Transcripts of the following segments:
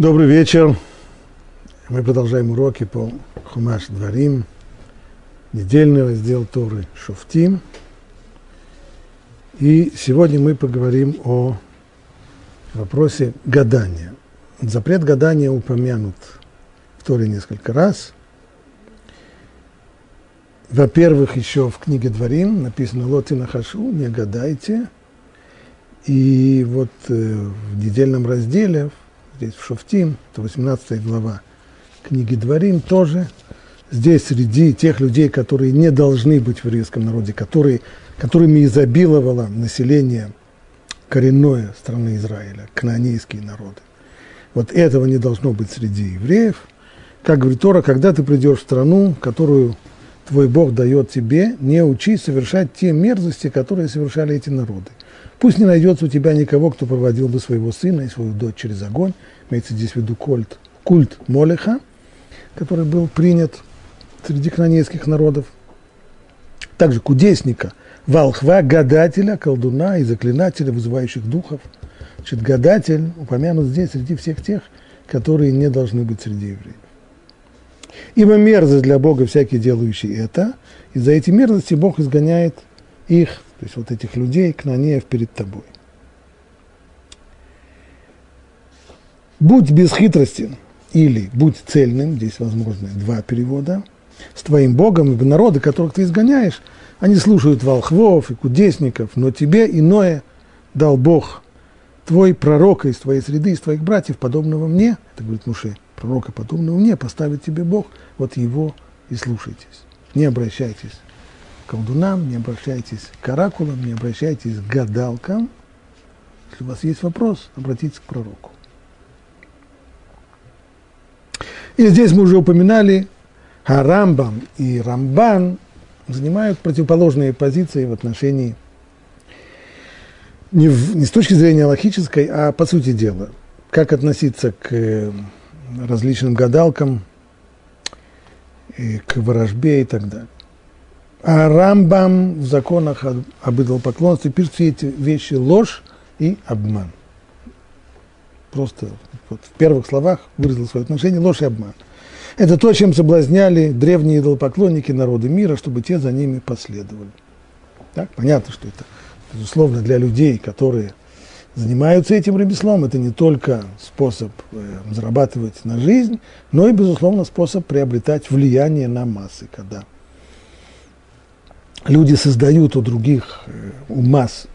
Добрый вечер. Мы продолжаем уроки по Хумаш Дворим, недельный раздел Торы Шуфтим. И сегодня мы поговорим о вопросе гадания. Запрет гадания упомянут в Торе несколько раз. Во-первых, еще в книге Дворим написано «Лоти нахашу, не гадайте». И вот э, в недельном разделе, здесь в Шофтим, это 18 глава книги Дворим, тоже здесь среди тех людей, которые не должны быть в еврейском народе, которые, которыми изобиловало население коренное страны Израиля, кнаанейские народы. Вот этого не должно быть среди евреев. Как говорит Тора, когда ты придешь в страну, которую твой Бог дает тебе, не учись совершать те мерзости, которые совершали эти народы. Пусть не найдется у тебя никого, кто проводил бы своего сына и свою дочь через огонь. Имеется здесь в виду культ, культ Молеха, который был принят среди хранейских народов. Также кудесника, волхва, гадателя, колдуна и заклинателя, вызывающих духов. Значит, гадатель упомянут здесь среди всех тех, которые не должны быть среди евреев. Ибо мерзость для Бога всякий делающий это, и за эти мерзости Бог изгоняет их то есть вот этих людей, кнанеев перед тобой. Будь бесхитростен или будь цельным, здесь возможны два перевода, с твоим Богом, ибо народы, которых ты изгоняешь, они слушают волхвов и кудесников, но тебе иное дал Бог, твой пророка из твоей среды, из твоих братьев, подобного мне, это говорит Муше, пророка подобного мне, поставит тебе Бог, вот его и слушайтесь. Не обращайтесь колдунам, не обращайтесь к оракулам, не обращайтесь к гадалкам. Если у вас есть вопрос, обратитесь к пророку. И здесь мы уже упоминали, а Рамбам и Рамбан занимают противоположные позиции в отношении не, в, не с точки зрения логической, а по сути дела. Как относиться к э, различным гадалкам, и к ворожбе и так далее. А Рамбам в законах об идолопоклонстве пишет все эти вещи ложь и обман. Просто вот в первых словах выразил свое отношение ложь и обман. Это то, чем соблазняли древние идолопоклонники народы мира, чтобы те за ними последовали. Так? Понятно, что это, безусловно, для людей, которые занимаются этим ремеслом, это не только способ э, зарабатывать на жизнь, но и, безусловно, способ приобретать влияние на массы, когда люди создают у других, э, у масс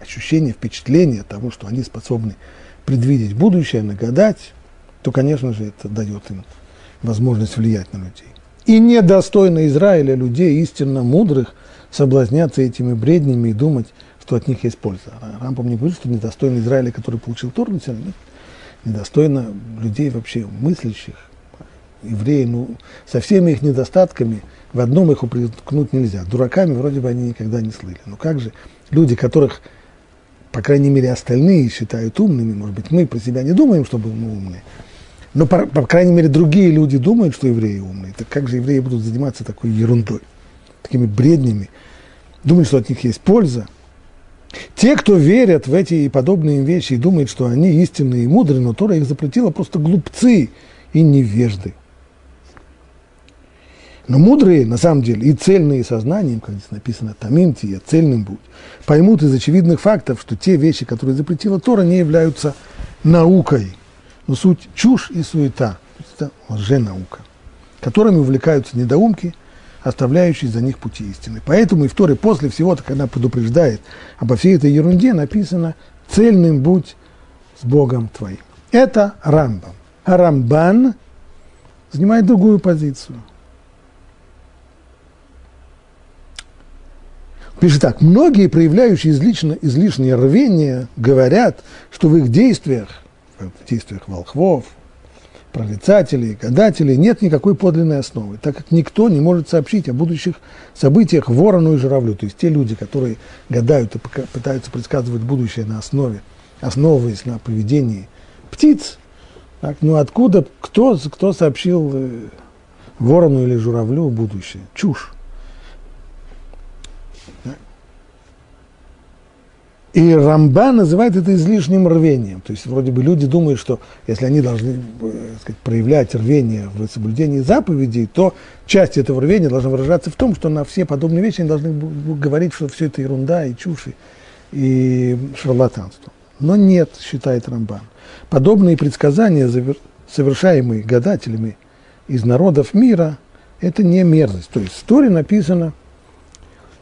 ощущение, впечатление того, что они способны предвидеть будущее, нагадать, то, конечно же, это дает им возможность влиять на людей. И недостойно Израиля людей истинно мудрых соблазняться этими бреднями и думать, что от них есть польза. Рампом не говорит, что недостойно Израиля, который получил Тору, недостойно людей вообще мыслящих, евреи, ну, со всеми их недостатками – в одном их упрекнуть нельзя. Дураками вроде бы они никогда не слыли. Но как же люди, которых, по крайней мере, остальные считают умными, может быть, мы про себя не думаем, чтобы мы умные, но, по, по крайней мере, другие люди думают, что евреи умные. Так как же евреи будут заниматься такой ерундой, такими бреднями, думают, что от них есть польза? Те, кто верят в эти и подобные вещи и думают, что они истинные и мудрые, но Тора их запретила, просто глупцы и невежды. Но мудрые, на самом деле, и цельные сознанием, как здесь написано, тамим тия, цельным будь, поймут из очевидных фактов, что те вещи, которые запретила Тора, не являются наукой, но суть чушь и суета, это лженаука, которыми увлекаются недоумки, оставляющие за них пути истины. Поэтому и в Торе после всего, когда предупреждает обо всей этой ерунде, написано «цельным будь с Богом твоим». Это Рамбам. А Рамбан занимает другую позицию. Пишет так, многие, проявляющие излишне, излишнее рвение, говорят, что в их действиях, в действиях волхвов, прорицателей, гадателей нет никакой подлинной основы, так как никто не может сообщить о будущих событиях ворону и журавлю. То есть те люди, которые гадают и пытаются предсказывать будущее на основе, основываясь на поведении птиц, так, ну откуда, кто, кто сообщил э, ворону или журавлю будущее? Чушь. И Рамба называет это излишним рвением. То есть вроде бы люди думают, что если они должны э, сказать, проявлять рвение в соблюдении заповедей, то часть этого рвения должна выражаться в том, что на все подобные вещи они должны говорить, что все это ерунда и чушь и шарлатанство. Но нет, считает Рамбан. Подобные предсказания, совершаемые гадателями из народов мира, это не мерзость. То есть в Торе написано,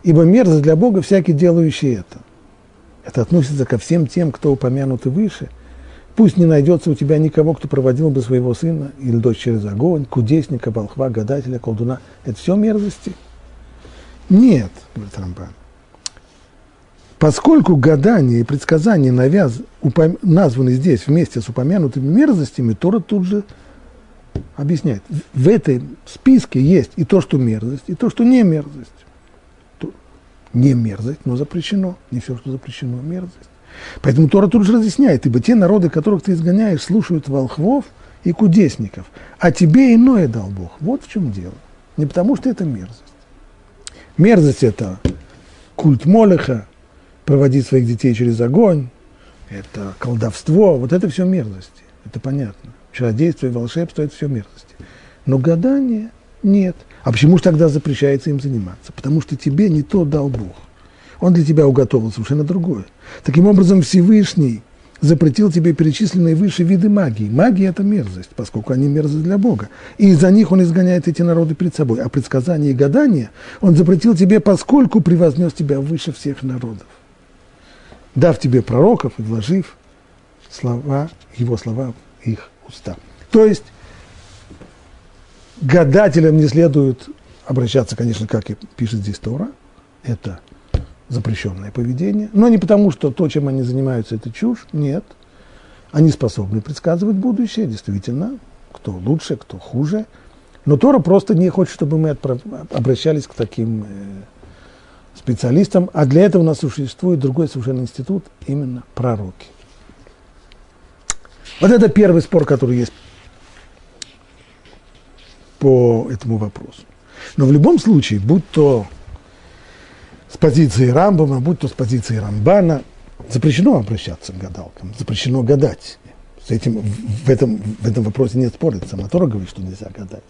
ибо мерзость для Бога всякий делающий это. Это относится ко всем тем, кто упомянуты выше. Пусть не найдется у тебя никого, кто проводил бы своего сына или дочь через огонь, кудесника, волхва, гадателя, колдуна. Это все мерзости? Нет, говорит Рамбан. Поскольку гадания и предсказания навяз, упом, названы здесь вместе с упомянутыми мерзостями, Тора тут же объясняет. В этом списке есть и то, что мерзость, и то, что не мерзость не мерзость, но запрещено. Не все, что запрещено, мерзость. Поэтому Тора тут же разъясняет, ибо те народы, которых ты изгоняешь, слушают волхвов и кудесников, а тебе иное дал Бог. Вот в чем дело. Не потому, что это мерзость. Мерзость – это культ Молеха, проводить своих детей через огонь, это колдовство, вот это все мерзости, это понятно. Чародейство и волшебство – это все мерзости. Но гадание – нет. А почему же тогда запрещается им заниматься? Потому что тебе не то дал Бог. Он для тебя уготовил совершенно другое. Таким образом, Всевышний запретил тебе перечисленные выше виды магии. Магия – это мерзость, поскольку они мерзость для Бога. И из-за них он изгоняет эти народы перед собой. А предсказания и гадания он запретил тебе, поскольку превознес тебя выше всех народов. Дав тебе пророков и вложив слова, его слова в их уста. То есть гадателям не следует обращаться, конечно, как и пишет здесь Тора. Это запрещенное поведение. Но не потому, что то, чем они занимаются, это чушь. Нет. Они способны предсказывать будущее, действительно. Кто лучше, кто хуже. Но Тора просто не хочет, чтобы мы обращались к таким э, специалистам. А для этого у нас существует другой совершенно институт, именно пророки. Вот это первый спор, который есть по этому вопросу. Но в любом случае, будь то с позиции Рамбама, будь то с позиции Рамбана, запрещено обращаться к гадалкам, запрещено гадать. С этим, в, этом, в этом вопросе нет спора. Сама Тора говорит, что нельзя гадать.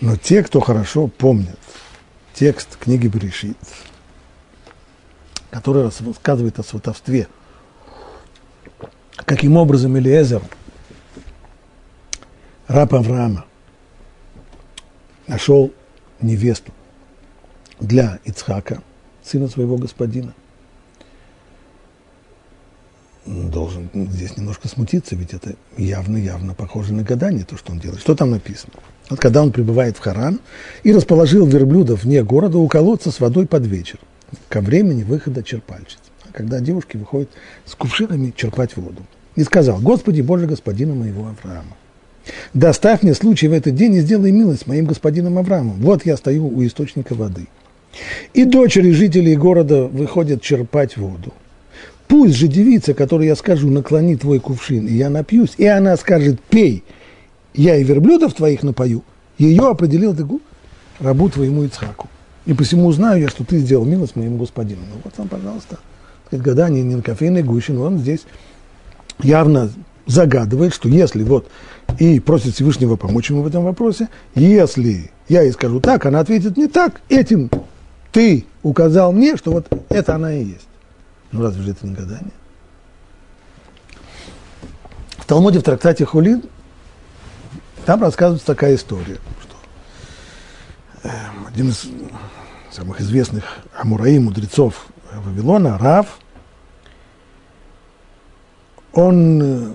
Но те, кто хорошо помнят текст книги Берешит, который рассказывает о сватовстве, каким образом Элиезер – раб Авраама нашел невесту для Ицхака, сына своего господина, должен здесь немножко смутиться, ведь это явно-явно похоже на гадание, то, что он делает. Что там написано? Вот когда он прибывает в Харан и расположил верблюдов вне города у колодца с водой под вечер, ко времени выхода черпальщиц, когда девушки выходят с кувшинами черпать воду. И сказал, Господи, Боже, господина моего Авраама, Доставь мне случай в этот день и сделай милость моим господином Авраамом. Вот я стою у источника воды. И дочери жителей города выходят черпать воду. Пусть же девица, которой я скажу, наклони твой кувшин, и я напьюсь, и она скажет, пей, я и верблюдов твоих напою, ее определил ты рабу твоему Ицхаку. И посему узнаю я, что ты сделал милость моему господину. Ну вот вам, пожалуйста, гадание не на кофейной гуще, но он здесь явно загадывает, что если вот и просит Всевышнего помочь ему в этом вопросе, если я ей скажу так, она ответит не так, этим ты указал мне, что вот это она и есть. Ну разве же это не гадание? В Талмуде в трактате Хулин там рассказывается такая история, что э, один из самых известных амураи, мудрецов Вавилона, Рав, он э,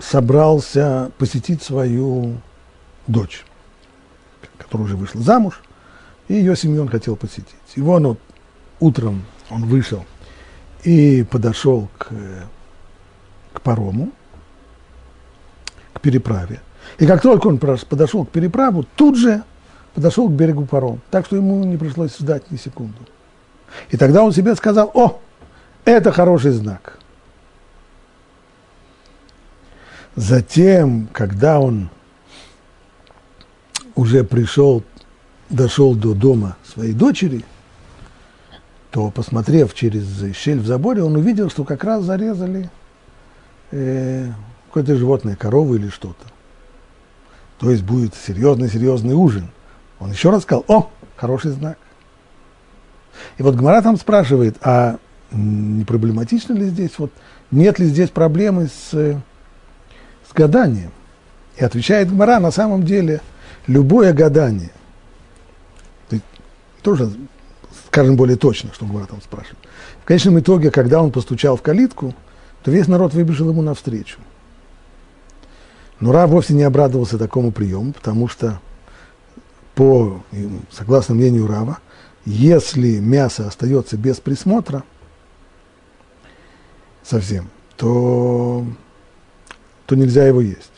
собрался посетить свою дочь, которая уже вышла замуж, и ее семью он хотел посетить. И вон вот утром он вышел и подошел к, к парому, к переправе. И как только он подошел к переправу, тут же подошел к берегу паром, так что ему не пришлось ждать ни секунду. И тогда он себе сказал, о, это хороший знак – Затем, когда он уже пришел, дошел до дома своей дочери, то, посмотрев через щель в заборе, он увидел, что как раз зарезали э, какое-то животное, корову или что-то. То есть будет серьезный-серьезный ужин. Он еще раз сказал, о, хороший знак. И вот Гмара там спрашивает, а не проблематично ли здесь, вот нет ли здесь проблемы с, с гаданием? И отвечает Гмара, на самом деле, любое гадание, тоже скажем более точно, что Гмара там спрашивает. В конечном итоге, когда он постучал в калитку, то весь народ выбежал ему навстречу. Но Ра вовсе не обрадовался такому приему, потому что, по, согласно мнению Рава, если мясо остается без присмотра совсем, то, то нельзя его есть.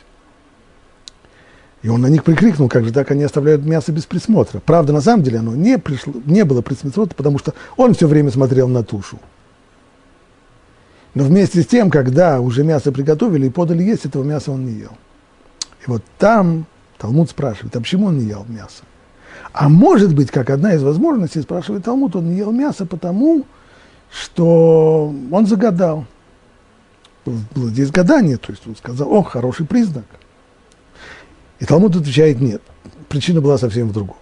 И он на них прикрикнул, как же так они оставляют мясо без присмотра. Правда, на самом деле оно не, пришло, не было присмотра, потому что он все время смотрел на тушу. Но вместе с тем, когда уже мясо приготовили и подали есть, этого мяса он не ел. И вот там Талмуд спрашивает, а почему он не ел мясо? А может быть, как одна из возможностей, спрашивает Талмуд, он не ел мясо потому, что он загадал. Было здесь гадание, то есть он сказал, о, хороший признак. И Талмуд отвечает, нет, причина была совсем в другом.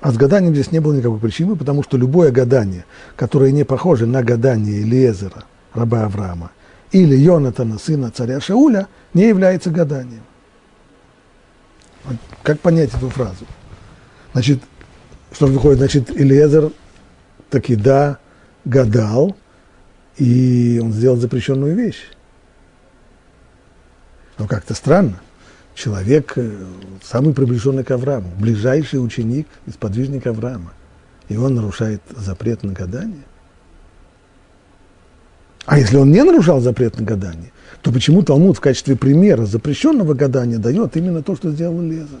А с гаданием здесь не было никакой причины, потому что любое гадание, которое не похоже на гадание Элиезера, раба Авраама, или Йонатана, сына царя Шауля, не является гаданием. Как понять эту фразу? Значит, что выходит? Значит, Элиезер таки да, гадал, и он сделал запрещенную вещь. Но как-то странно. Человек, э, самый приближенный к Аврааму, ближайший ученик и сподвижник Авраама, и он нарушает запрет на гадание. А если он не нарушал запрет на гадание, то почему Талмуд в качестве примера запрещенного гадания дает именно то, что сделал Лезер?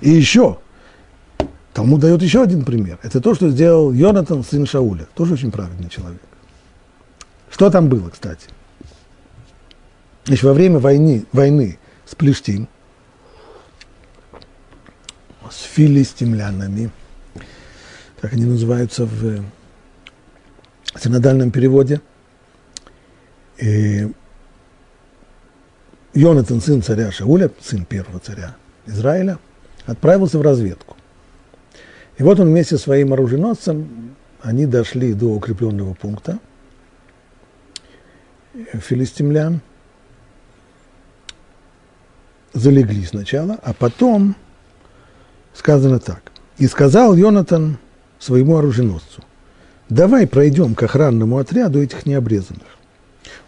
И еще, Талмуд дает еще один пример. Это то, что сделал Йонатан, сын Шауля. Тоже очень праведный человек. Что там было, кстати? Значит, во время войны, войны с Плештим, с филистимлянами, как они называются в синодальном переводе, и Йонатан, сын царя Шауля, сын первого царя Израиля, отправился в разведку. И вот он вместе со своим оруженосцем, они дошли до укрепленного пункта филистимлян, залегли сначала, а потом сказано так. И сказал Йонатан своему оруженосцу, давай пройдем к охранному отряду этих необрезанных.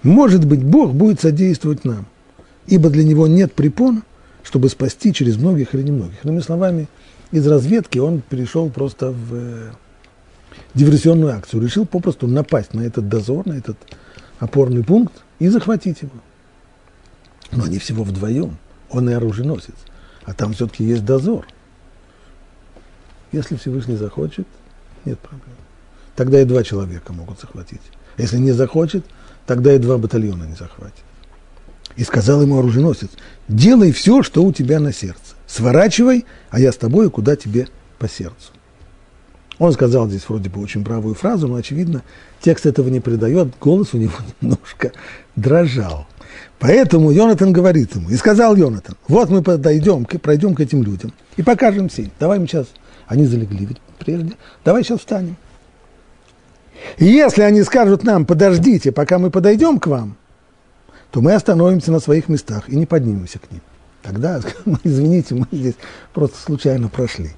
Может быть, Бог будет содействовать нам ибо для него нет препон, чтобы спасти через многих или немногих. Иными словами, из разведки он перешел просто в э, диверсионную акцию, решил попросту напасть на этот дозор, на этот опорный пункт и захватить его. Но они всего вдвоем, он и оруженосец, а там все-таки есть дозор. Если Всевышний захочет, нет проблем. Тогда и два человека могут захватить. Если не захочет, тогда и два батальона не захватит. И сказал ему оруженосец, делай все, что у тебя на сердце. Сворачивай, а я с тобой, куда тебе по сердцу. Он сказал здесь вроде бы очень правую фразу, но, очевидно, текст этого не придает, голос у него немножко дрожал. Поэтому Йонатан говорит ему, и сказал Йонатан, вот мы подойдем, пройдем к этим людям и покажем всем. Давай мы сейчас, они залегли ведь прежде, давай сейчас встанем. И если они скажут нам, подождите, пока мы подойдем к вам, то мы остановимся на своих местах и не поднимемся к ним. Тогда, извините, мы здесь просто случайно прошли.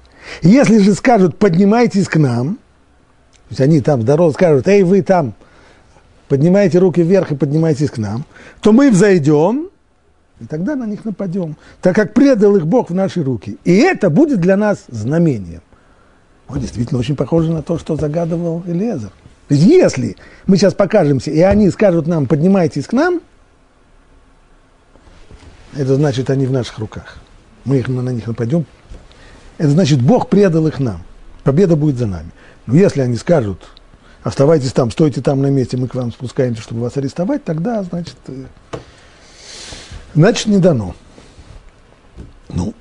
Если же скажут, поднимайтесь к нам, то есть они там здорово скажут, эй, вы там, поднимайте руки вверх и поднимайтесь к нам, то мы взойдем, и тогда на них нападем, так как предал их Бог в наши руки. И это будет для нас знамением. Вот действительно очень похоже на то, что загадывал есть если мы сейчас покажемся, и они скажут нам, поднимайтесь к нам – это значит, они в наших руках. Мы их, на них нападем. Это значит, Бог предал их нам. Победа будет за нами. Но если они скажут, оставайтесь там, стойте там на месте, мы к вам спускаемся, чтобы вас арестовать, тогда, значит, э, значит, не дано. Ну,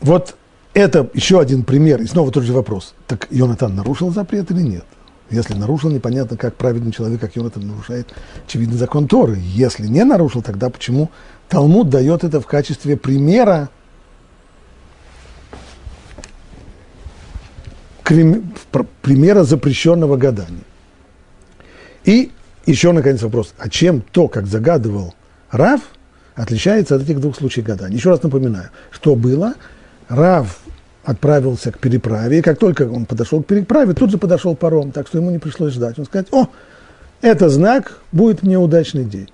вот это еще один пример. И снова тот же вопрос. Так Йонатан нарушил запрет или нет? Если нарушил, непонятно, как праведный человек, как Йонатан, нарушает очевидный закон Торы. Если не нарушил, тогда почему Талмуд дает это в качестве примера примера запрещенного гадания. И еще, наконец, вопрос, а чем то, как загадывал Рав, отличается от этих двух случаев гадания? Еще раз напоминаю, что было, Рав отправился к переправе, и как только он подошел к переправе, тут же подошел паром, так что ему не пришлось ждать. Он сказал, о, это знак, будет мне удачный день.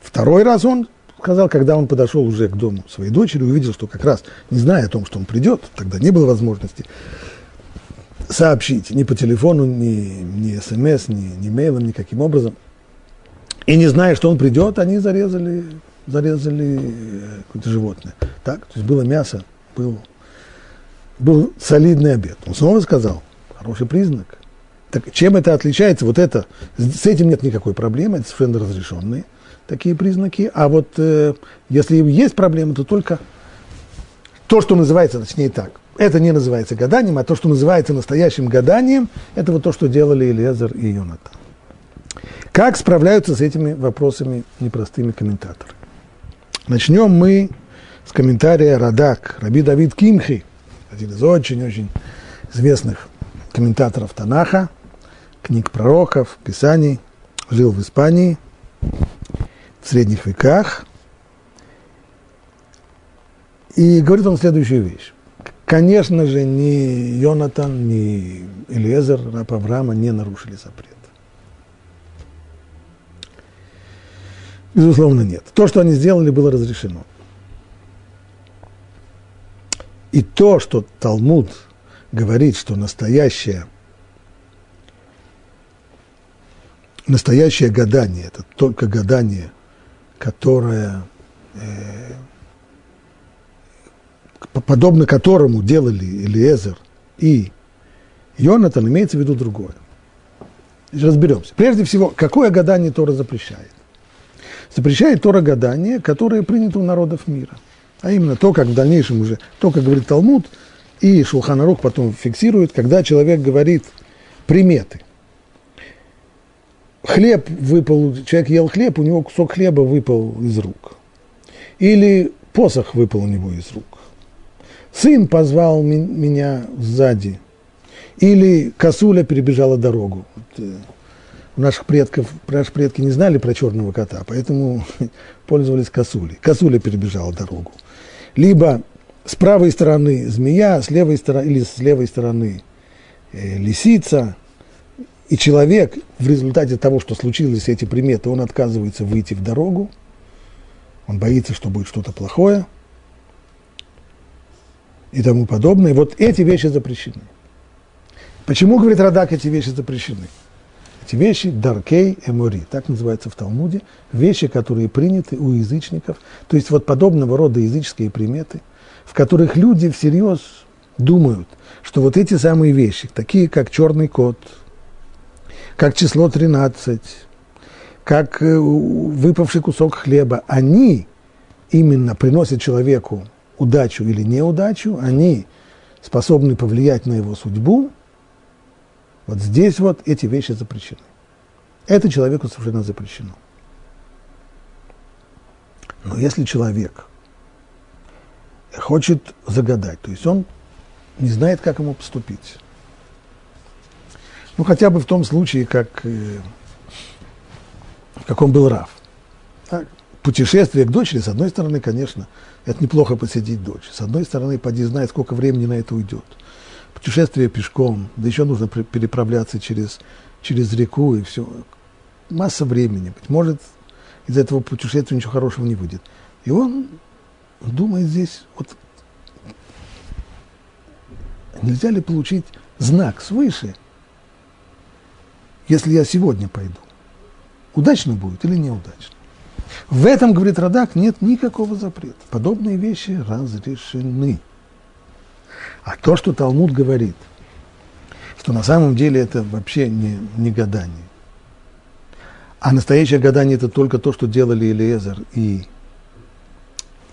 Второй раз он сказал, когда он подошел уже к дому своей дочери, увидел, что как раз, не зная о том, что он придет, тогда не было возможности сообщить ни по телефону, ни, ни смс, ни, ни мейлом, никаким образом. И не зная, что он придет, они зарезали, зарезали э, какое-то животное. Так, то есть было мясо, был, был солидный обед. Он снова сказал, хороший признак. Так чем это отличается? Вот это, с этим нет никакой проблемы, это совершенно разрешенные такие признаки. А вот э, если есть проблемы, то только то, что называется, точнее так, это не называется гаданием, а то, что называется настоящим гаданием, это вот то, что делали Элиезер и Йонатан. Как справляются с этими вопросами непростыми комментаторы? Начнем мы с комментария Радак, Раби Давид Кимхи, один из очень-очень известных комментаторов Танаха, книг пророков, писаний, жил в Испании в средних веках. И говорит он следующую вещь. Конечно же, ни Йонатан, ни Элиезер, раб Авраама, не нарушили запрет. Безусловно, нет. То, что они сделали, было разрешено. И то, что Талмуд говорит, что настоящее, настоящее гадание, это только гадание, которое э, подобно которому делали Элиезер и Йонатан, имеется в виду другое. Разберемся. Прежде всего, какое гадание Тора запрещает? Запрещает Тора гадание, которое принято у народов мира. А именно то, как в дальнейшем уже, то, как говорит Талмуд, и Шулханарух потом фиксирует, когда человек говорит приметы. Хлеб выпал, человек ел хлеб, у него кусок хлеба выпал из рук. Или посох выпал у него из рук сын позвал меня сзади, или косуля перебежала дорогу. Вот, э, у наших предков, наши предки не знали про черного кота, поэтому пользовались косулей. Косуля перебежала дорогу. Либо с правой стороны змея, с левой стороны, или с левой стороны э, лисица, и человек в результате того, что случилось, эти приметы, он отказывается выйти в дорогу, он боится, что будет что-то плохое – и тому подобное. Вот эти вещи запрещены. Почему, говорит Радак, эти вещи запрещены? Эти вещи даркей эмори, так называется в Талмуде, вещи, которые приняты у язычников, то есть вот подобного рода языческие приметы, в которых люди всерьез думают, что вот эти самые вещи, такие как черный кот, как число 13, как э, выпавший кусок хлеба, они именно приносят человеку удачу или неудачу, они способны повлиять на его судьбу, вот здесь вот эти вещи запрещены. Это человеку совершенно запрещено. Но если человек хочет загадать, то есть он не знает, как ему поступить, ну хотя бы в том случае, как, э, как он был Рав. Путешествие к дочери, с одной стороны, конечно, это неплохо посидеть дочь. С одной стороны, поди знает, сколько времени на это уйдет. Путешествие пешком, да еще нужно переправляться через, через реку и все. Масса времени. Быть может, из этого путешествия ничего хорошего не выйдет. И он думает здесь, вот нельзя ли получить знак свыше, если я сегодня пойду? Удачно будет или неудачно? В этом, говорит Радак, нет никакого запрета. Подобные вещи разрешены. А то, что Талмуд говорит, что на самом деле это вообще не, не гадание. А настоящее гадание это только то, что делали Элиезер и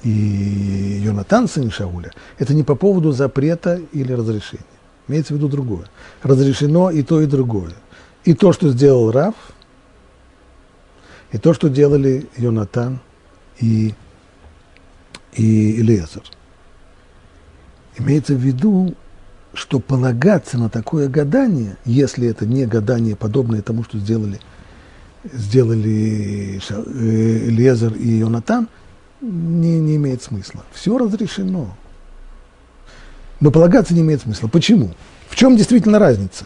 и Йонатан, сын Шауля, это не по поводу запрета или разрешения. Имеется в виду другое. Разрешено и то, и другое. И то, что сделал Раф, и то, что делали Йонатан и, и Илиезер. Имеется в виду, что полагаться на такое гадание, если это не гадание, подобное тому, что сделали, сделали Лезер и Йонатан, не, не имеет смысла. Все разрешено. Но полагаться не имеет смысла. Почему? В чем действительно разница?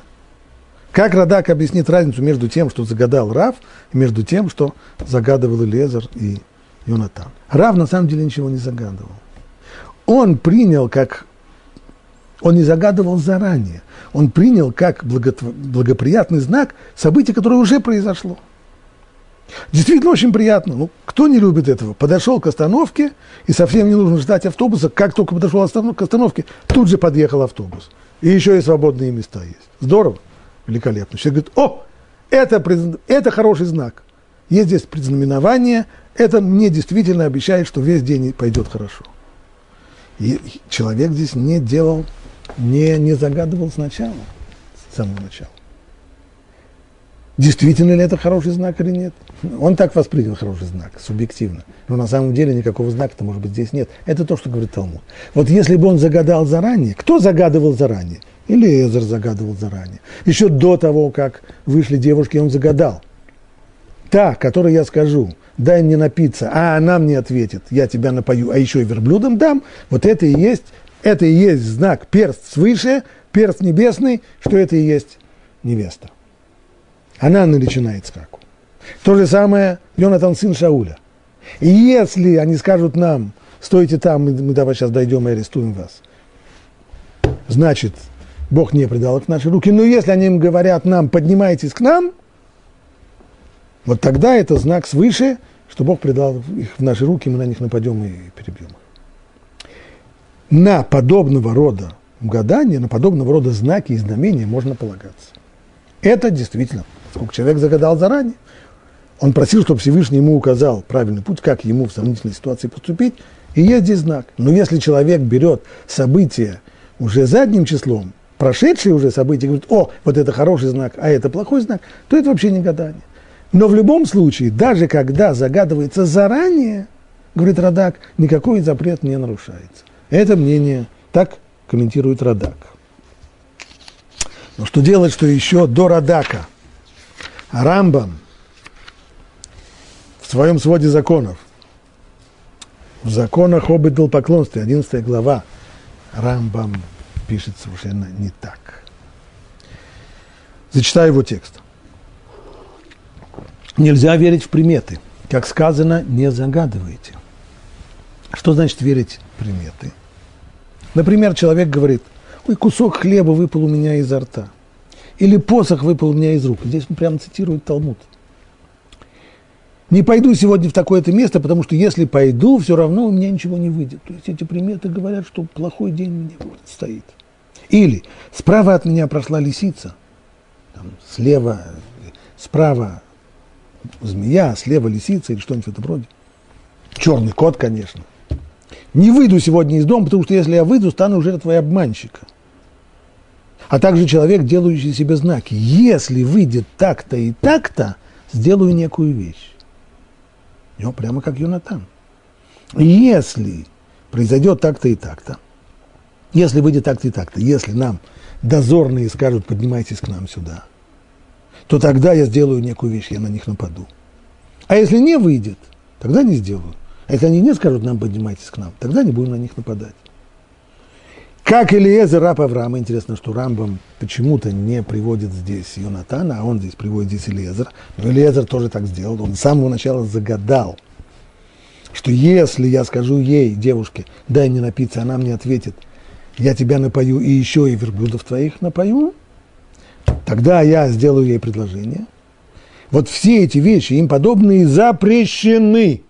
Как Радак объяснит разницу между тем, что загадал Рав, и между тем, что загадывал Лезер и Йонатан? Рав на самом деле ничего не загадывал. Он принял как он не загадывал заранее. Он принял как благоприятный знак событие, которое уже произошло. Действительно очень приятно. Ну, кто не любит этого? Подошел к остановке, и совсем не нужно ждать автобуса. Как только подошел к остановке, тут же подъехал автобус. И еще и свободные места есть. Здорово, великолепно. Человек говорит, о, это, это хороший знак. Есть здесь предзнаменование, это мне действительно обещает, что весь день пойдет хорошо. И человек здесь не делал не, не загадывал сначала, с самого начала. Действительно ли это хороший знак или нет? Он так воспринял хороший знак, субъективно. Но на самом деле никакого знака-то, может быть, здесь нет. Это то, что говорит Талмуд. Вот если бы он загадал заранее, кто загадывал заранее? Или Эзер загадывал заранее. Еще до того, как вышли девушки, он загадал. Та, которой я скажу, дай мне напиться, а она мне ответит, я тебя напою, а еще и верблюдом дам, вот это и есть это и есть знак перст свыше, перст небесный, что это и есть невеста. Она наречена Ицхаку. То же самое Йонатан сын Шауля. И если они скажут нам, стойте там, мы, мы давай сейчас дойдем и арестуем вас, значит, Бог не предал их в наши руки. Но если они им говорят нам, поднимайтесь к нам, вот тогда это знак свыше, что Бог предал их в наши руки, мы на них нападем и перебьем их на подобного рода гадания, на подобного рода знаки и знамения можно полагаться. Это действительно, сколько человек загадал заранее, он просил, чтобы Всевышний ему указал правильный путь, как ему в сомнительной ситуации поступить, и есть здесь знак. Но если человек берет события уже задним числом, прошедшие уже события, говорит, о, вот это хороший знак, а это плохой знак, то это вообще не гадание. Но в любом случае, даже когда загадывается заранее, говорит Радак, никакой запрет не нарушается. Это мнение так комментирует Радак. Но что делать, что еще до Радака Рамбам в своем своде законов, в законах об идолопоклонстве, 11 глава, Рамбам пишет совершенно не так. Зачитаю его текст. Нельзя верить в приметы. Как сказано, не загадывайте. Что значит верить в приметы? Например, человек говорит, ой, кусок хлеба выпал у меня изо рта. Или посох выпал у меня из рук. Здесь он прямо цитирует Талмуд. Не пойду сегодня в такое-то место, потому что если пойду, все равно у меня ничего не выйдет. То есть эти приметы говорят, что плохой день мне стоит. Или справа от меня прошла лисица, там, слева, справа змея, слева лисица или что-нибудь в этом роде. Черный кот, конечно не выйду сегодня из дома, потому что если я выйду, стану жертвой обманщика. А также человек, делающий себе знаки. Если выйдет так-то и так-то, сделаю некую вещь. У прямо как Юнатан. Если произойдет так-то и так-то, если выйдет так-то и так-то, если нам дозорные скажут, поднимайтесь к нам сюда, то тогда я сделаю некую вещь, я на них нападу. А если не выйдет, тогда не сделаю. А если они не скажут нам, поднимайтесь к нам, тогда не будем на них нападать. Как Илиезер, раб Авраама, интересно, что Рамбам почему-то не приводит здесь Йонатана, а он здесь приводит здесь Илиезер. Но Илиезер тоже так сделал, он с самого начала загадал, что если я скажу ей, девушке, дай мне напиться, она мне ответит, я тебя напою и еще и верблюдов твоих напою, тогда я сделаю ей предложение. Вот все эти вещи, им подобные, запрещены.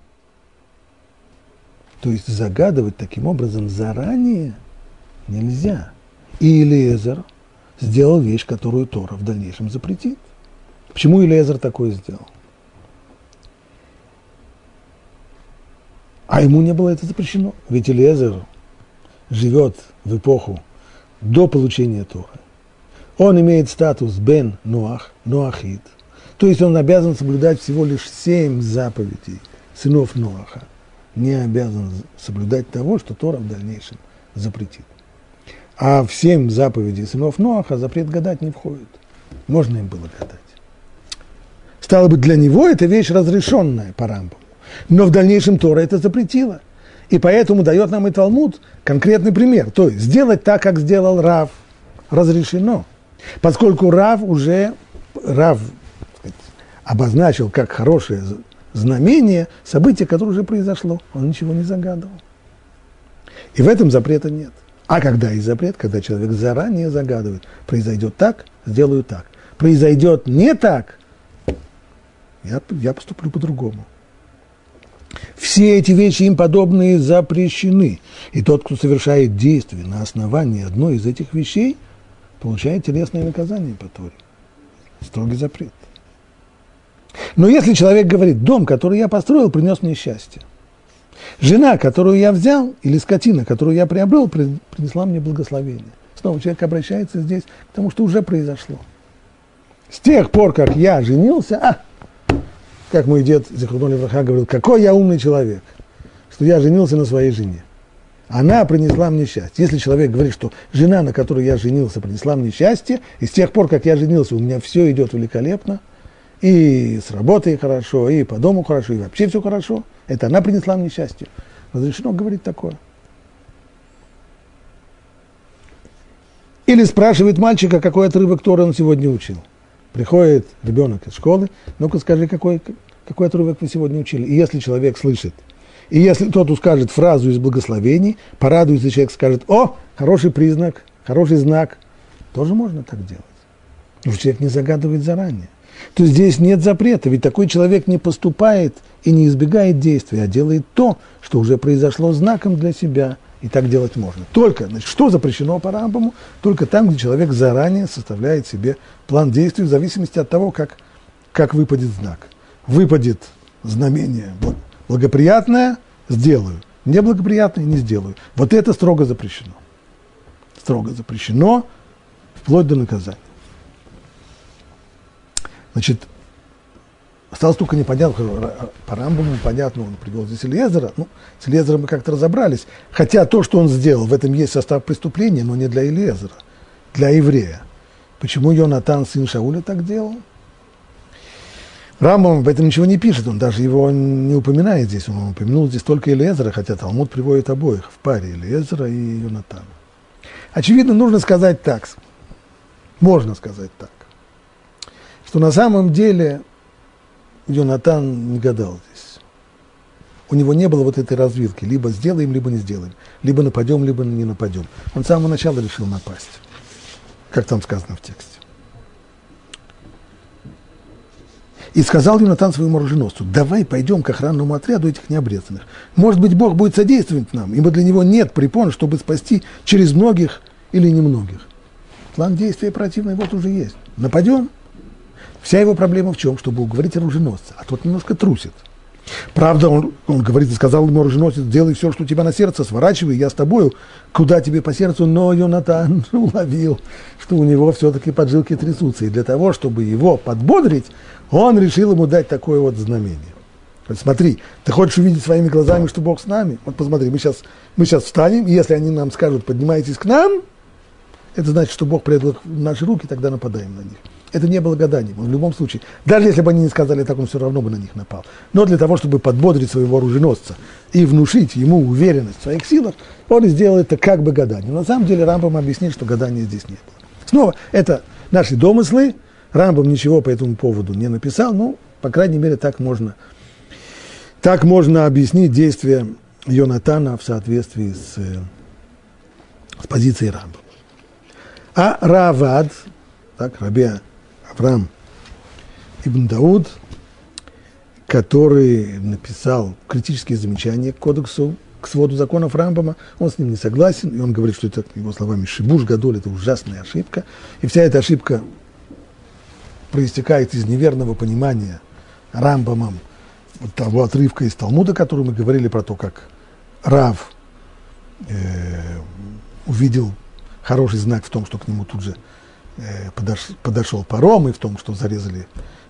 То есть загадывать таким образом заранее нельзя. И Илиезер сделал вещь, которую Тора в дальнейшем запретит. Почему Илиезер такое сделал? А ему не было это запрещено. Ведь Элиезер живет в эпоху до получения Тора. Он имеет статус Бен Ноах, Ноахид. То есть он обязан соблюдать всего лишь семь заповедей сынов Ноаха. Не обязан соблюдать того, что Тора в дальнейшем запретит. А в семь заповедей сынов Ноаха запрет гадать не входит. Можно им было гадать. Стало быть, для него это вещь разрешенная по Рамбу. Но в дальнейшем Тора это запретила. И поэтому дает нам и Талмуд конкретный пример. То есть сделать так, как сделал Рав, разрешено. Поскольку Рав уже, Рав сказать, обозначил как хорошее знамение событие, которое уже произошло. Он ничего не загадывал. И в этом запрета нет. А когда есть запрет, когда человек заранее загадывает, произойдет так, сделаю так. Произойдет не так, я, я поступлю по-другому. Все эти вещи им подобные запрещены. И тот, кто совершает действие на основании одной из этих вещей, получает телесное наказание по Торе. Строгий запрет. Но если человек говорит, дом, который я построил, принес мне счастье. Жена, которую я взял, или скотина, которую я приобрел, принесла мне благословение. Снова человек обращается здесь к тому, что уже произошло. С тех пор, как я женился, а, как мой дед Зихрудон Левраха говорил, какой я умный человек, что я женился на своей жене. Она принесла мне счастье. Если человек говорит, что жена, на которой я женился, принесла мне счастье, и с тех пор, как я женился, у меня все идет великолепно, и с работой хорошо, и по дому хорошо, и вообще все хорошо, это она принесла мне счастье. Разрешено говорить такое. Или спрашивает мальчика, какой отрывок Тора он сегодня учил. Приходит ребенок из школы, ну-ка скажи, какой, какой отрывок вы сегодня учили. И если человек слышит, и если тот скажет фразу из благословений, порадуется, человек скажет, о, хороший признак, хороший знак, тоже можно так делать. Но человек не загадывает заранее. То здесь нет запрета, ведь такой человек не поступает и не избегает действия, а делает то, что уже произошло знаком для себя, и так делать можно. Только, значит, что запрещено по Рамбаму? Только там, где человек заранее составляет себе план действий в зависимости от того, как, как выпадет знак. Выпадет знамение благоприятное – сделаю, неблагоприятное – не сделаю. Вот это строго запрещено. Строго запрещено, вплоть до наказания. Значит, осталось только непонятно, по Рамбаму понятно, он привел здесь Элиезера, ну, с Элиезером мы как-то разобрались, хотя то, что он сделал, в этом есть состав преступления, но не для Элиезера, для еврея. Почему Йонатан, сын Шауля, так делал? Рамбам об этом ничего не пишет, он даже его не упоминает здесь, он упомянул здесь только Элиезера, хотя Талмуд приводит обоих в паре Элиезера и Йонатана. Очевидно, нужно сказать так, можно сказать так что на самом деле Йонатан не гадал здесь. У него не было вот этой развилки. Либо сделаем, либо не сделаем. Либо нападем, либо не нападем. Он с самого начала решил напасть. Как там сказано в тексте. И сказал Юнатан своему оруженосцу, давай пойдем к охранному отряду этих необрезанных. Может быть, Бог будет содействовать нам, ибо для него нет препон, чтобы спасти через многих или немногих. План действия противный вот уже есть. Нападем, Вся его проблема в чем? Чтобы уговорить оруженосца, а тот немножко трусит. Правда, он, он говорит, сказал ему оруженосец, делай все, что у тебя на сердце, сворачивай, я с тобою, куда тебе по сердцу, но Йонатан уловил, что у него все-таки поджилки трясутся, и для того, чтобы его подбодрить, он решил ему дать такое вот знамение. Смотри, ты хочешь увидеть своими глазами, что Бог с нами? Вот посмотри, мы сейчас, мы сейчас встанем, и если они нам скажут, поднимайтесь к нам, это значит, что Бог предал наши руки, тогда нападаем на них это не было гаданием. в любом случае, даже если бы они не сказали так, он все равно бы на них напал. Но для того, чтобы подбодрить своего оруженосца и внушить ему уверенность в своих силах, он сделал это как бы гаданием. На самом деле Рамбам объяснит, что гадания здесь не было. Снова, это наши домыслы, Рамбам ничего по этому поводу не написал, ну, по крайней мере, так можно, так можно объяснить действия Йонатана в соответствии с, с позицией Рамбама. А Равад, так, Рабия Авраам Ибн Дауд, который написал критические замечания к кодексу, к своду законов Рамбама, он с ним не согласен, и он говорит, что это, его словами, шибуш гадоль, это ужасная ошибка, и вся эта ошибка проистекает из неверного понимания Рамбамом того отрывка из Талмуда, который мы говорили про то, как Рав э, увидел хороший знак в том, что к нему тут же э, подош, подошел паром, и в том, что зарезали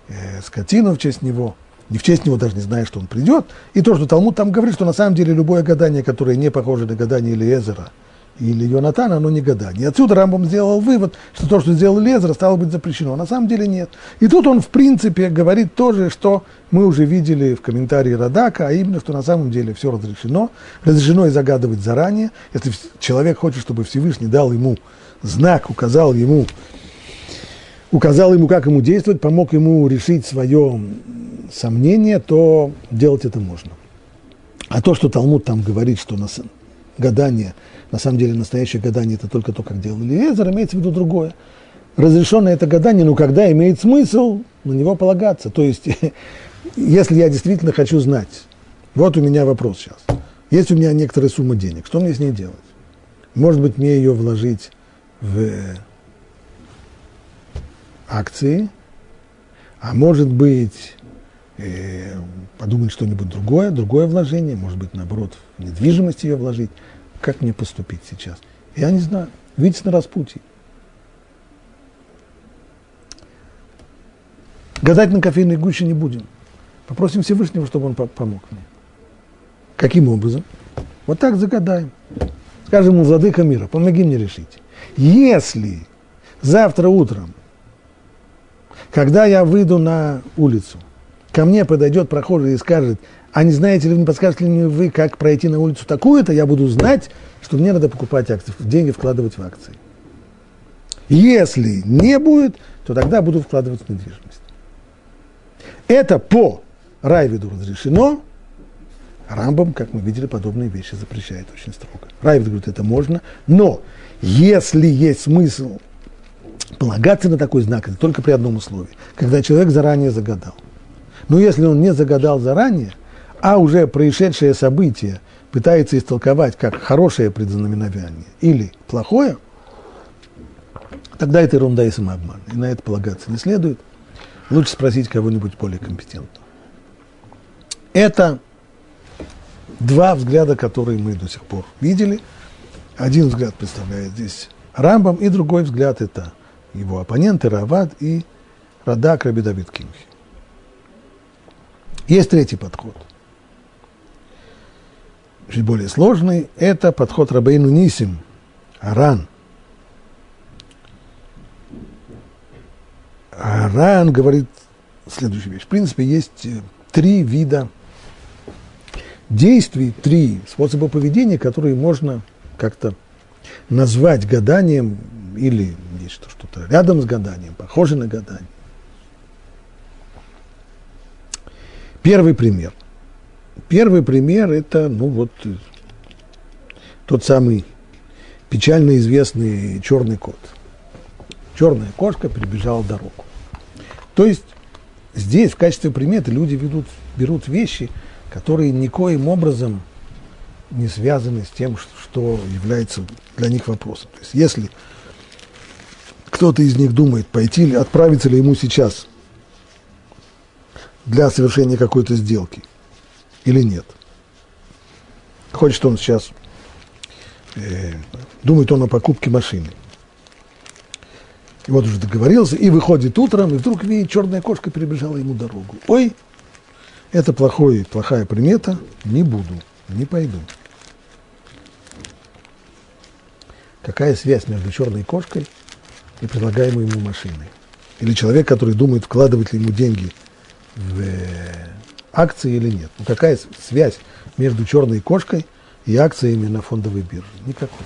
э, скотину в честь него, не в честь него, даже не зная, что он придет. И то, что Талмуд там говорит, что на самом деле любое гадание, которое не похоже на гадание Элиезера – или Йонатана, оно не гадание. Отсюда Рамбом сделал вывод, что то, что сделал Лезер, стало быть запрещено. А на самом деле нет. И тут он, в принципе, говорит тоже, что мы уже видели в комментарии Радака, а именно, что на самом деле все разрешено. Разрешено и загадывать заранее. Если человек хочет, чтобы Всевышний дал ему знак, указал ему, указал ему, как ему действовать, помог ему решить свое сомнение, то делать это можно. А то, что Талмуд там говорит, что на гадание – на самом деле настоящее гадание это только то, как делал Элиезер, имеется в виду другое. Разрешенное это гадание, но когда имеет смысл на него полагаться. То есть, если я действительно хочу знать, вот у меня вопрос сейчас. Есть у меня некоторая сумма денег, что мне с ней делать? Может быть, мне ее вложить в акции, а может быть, э, подумать что-нибудь другое, другое вложение, может быть, наоборот, в недвижимость ее вложить как мне поступить сейчас? Я не знаю. Видите на распутье. Гадать на кофейной гуще не будем. Попросим Всевышнего, чтобы он помог мне. Каким образом? Вот так загадаем. Скажем ему, владыка мира, помоги мне решить. Если завтра утром, когда я выйду на улицу, ко мне подойдет прохожий и скажет, а не знаете ли, не подскажете ли вы, как пройти на улицу такую-то, я буду знать, что мне надо покупать акции, деньги вкладывать в акции. Если не будет, то тогда буду вкладывать в недвижимость. Это по Райвиду разрешено, Рамбам, как мы видели, подобные вещи запрещает очень строго. Райвид говорит, это можно, но если есть смысл полагаться на такой знак, это только при одном условии, когда человек заранее загадал. Но если он не загадал заранее, а уже происшедшее событие пытается истолковать как хорошее предзнаменование или плохое, тогда это ерунда и самообман. И на это полагаться не следует. Лучше спросить кого-нибудь более компетентного. Это два взгляда, которые мы до сих пор видели. Один взгляд представляет здесь Рамбам, и другой взгляд – это его оппоненты Равад и Радак Раби Давид Кимхи. Есть третий подход – чуть более сложный, это подход Рабейну Нисим, Аран. Аран говорит следующую вещь. В принципе, есть э, три вида действий, три способа поведения, которые можно как-то назвать гаданием или нечто что-то рядом с гаданием, похоже на гадание. Первый пример – Первый пример – это, ну вот, тот самый печально известный черный кот. Черная кошка перебежала дорогу. То есть здесь в качестве приметы люди ведут, берут вещи, которые никоим образом не связаны с тем, что является для них вопросом. То есть если кто-то из них думает, пойти ли, отправиться ли ему сейчас для совершения какой-то сделки – или нет. Хочет он сейчас, э, думает он о покупке машины. И вот уже договорился, и выходит утром, и вдруг видит, черная кошка перебежала ему дорогу. Ой, это плохой, плохая примета, не буду, не пойду. Какая связь между черной кошкой и предлагаемой ему машиной? Или человек, который думает, вкладывать ли ему деньги в акции или нет. Ну, какая связь между черной кошкой и акциями на фондовой бирже? Никакой.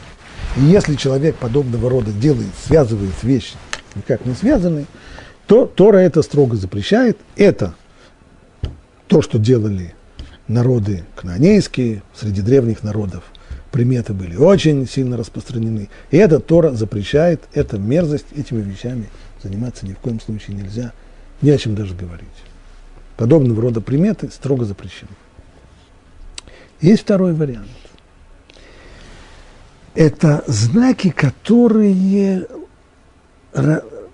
И если человек подобного рода делает, связывает вещи никак не связанные, то Тора это строго запрещает. Это то, что делали народы кнанейские, среди древних народов приметы были очень сильно распространены. И это Тора запрещает, это мерзость, этими вещами заниматься ни в коем случае нельзя, ни о чем даже говорить подобного рода приметы строго запрещены. Есть второй вариант. Это знаки, которые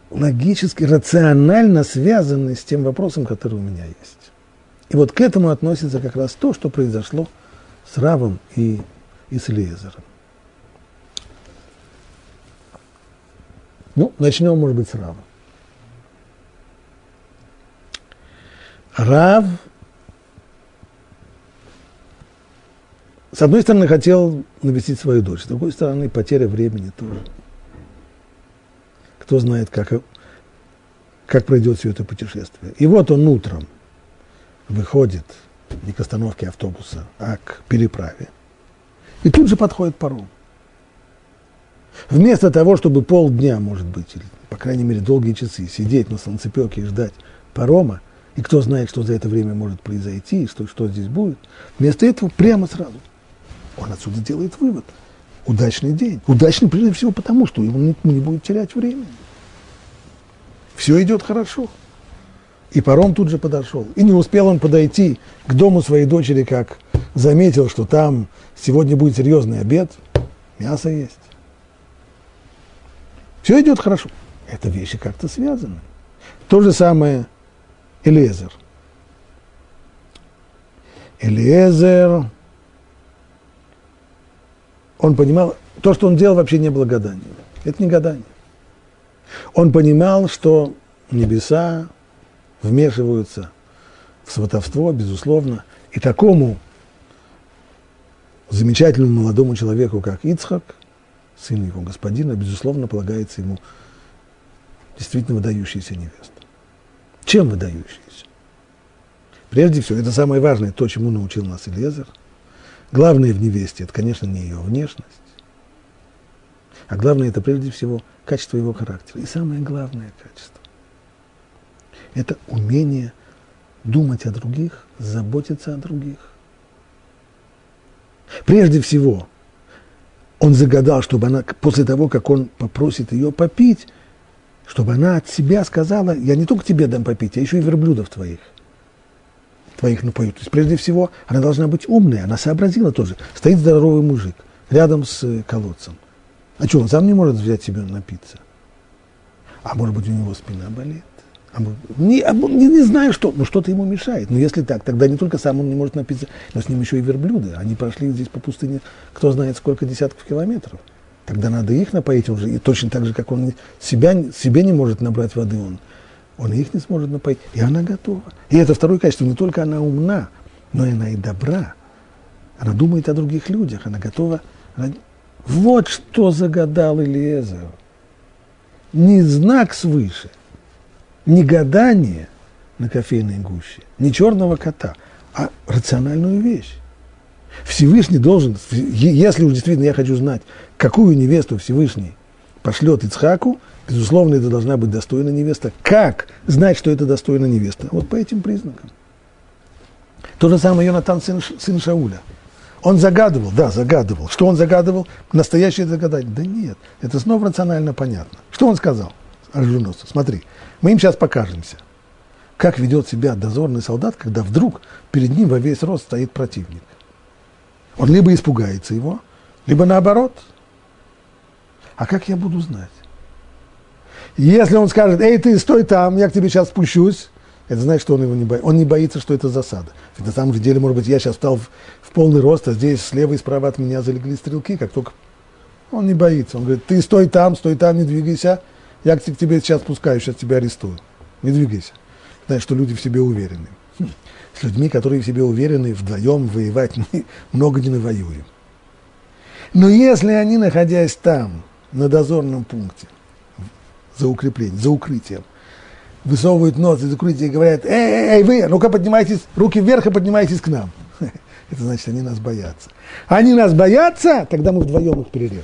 логически, рационально связаны с тем вопросом, который у меня есть. И вот к этому относится как раз то, что произошло с Равом и, и с Элиезером. Ну, начнем, может быть, с Рава. Рав, с одной стороны, хотел навестить свою дочь, с другой стороны, потеря времени тоже. Кто знает, как, как пройдет все это путешествие. И вот он утром выходит не к остановке автобуса, а к переправе. И тут же подходит паром. Вместо того, чтобы полдня, может быть, или, по крайней мере, долгие часы сидеть на солнцепеке и ждать парома, и кто знает, что за это время может произойти, что, что здесь будет, вместо этого прямо сразу он отсюда делает вывод. Удачный день. Удачный прежде всего потому, что ему не, не будет терять времени. Все идет хорошо. И паром тут же подошел. И не успел он подойти к дому своей дочери, как заметил, что там сегодня будет серьезный обед, мясо есть. Все идет хорошо. Это вещи как-то связаны. То же самое Элезер. Элезер, он понимал, то, что он делал, вообще не было гаданием. Это не гадание. Он понимал, что небеса вмешиваются в сватовство, безусловно, и такому замечательному молодому человеку, как Ицхак, сын его господина, безусловно, полагается ему действительно выдающаяся невеста. Чем выдающаяся? Прежде всего, это самое важное, то, чему научил нас Элезер. Главное в невесте – это, конечно, не ее внешность, а главное – это прежде всего качество его характера. И самое главное качество – это умение думать о других, заботиться о других. Прежде всего, он загадал, чтобы она, после того, как он попросит ее попить, чтобы она от себя сказала, я не только тебе дам попить, а еще и верблюдов твоих. Твоих напою. То есть, прежде всего, она должна быть умная, она сообразила тоже. Стоит здоровый мужик рядом с э, колодцем. А что, он сам не может взять себе напиться? А может быть, у него спина болит? Не, не, не знаю, что, но что-то ему мешает. Но если так, тогда не только сам он не может напиться, но с ним еще и верблюды. Они прошли здесь по пустыне, кто знает, сколько десятков километров. Тогда надо их напоить, он же, и точно так же, как он себя, себе не может набрать воды, он, он их не сможет напоить. И она готова. И это второе качество. Не только она умна, но и она и добра. Она думает о других людях, она готова. Она... Вот что загадал Илиезер. Не знак свыше, не гадание на кофейной гуще, не черного кота, а рациональную вещь. Всевышний должен, если уж действительно я хочу знать, какую невесту Всевышний пошлет Ицхаку, безусловно, это должна быть достойная невеста. Как знать, что это достойная невеста? Вот по этим признакам. То же самое Йонатан, сын, сын Шауля. Он загадывал, да, загадывал. Что он загадывал? Настоящее загадание. Да нет, это снова рационально понятно. Что он сказал оруженосцу? Смотри, мы им сейчас покажемся, как ведет себя дозорный солдат, когда вдруг перед ним во весь рост стоит противник. Он либо испугается его, либо наоборот. А как я буду знать? Если он скажет, эй, ты стой там, я к тебе сейчас спущусь, это значит, что он его не боится. Он не боится, что это засада. Ведь на самом же деле, может быть, я сейчас встал в, в полный рост, а здесь слева и справа от меня залегли стрелки, как только... Он не боится. Он говорит, ты стой там, стой там, не двигайся. Я к тебе сейчас спускаюсь, сейчас тебя арестую. Не двигайся. Знаешь, что люди в себе уверены. Хм. С людьми, которые в себе уверены, вдвоем воевать мы много не навоюем. Но если они, находясь там, на дозорном пункте, за укреплением, за укрытием, высовывают нос из укрытия и говорят, эй, эй, эй, вы, ну-ка поднимайтесь, руки вверх и поднимайтесь к нам. Это значит, они нас боятся. Они нас боятся, тогда мы вдвоем их перережем.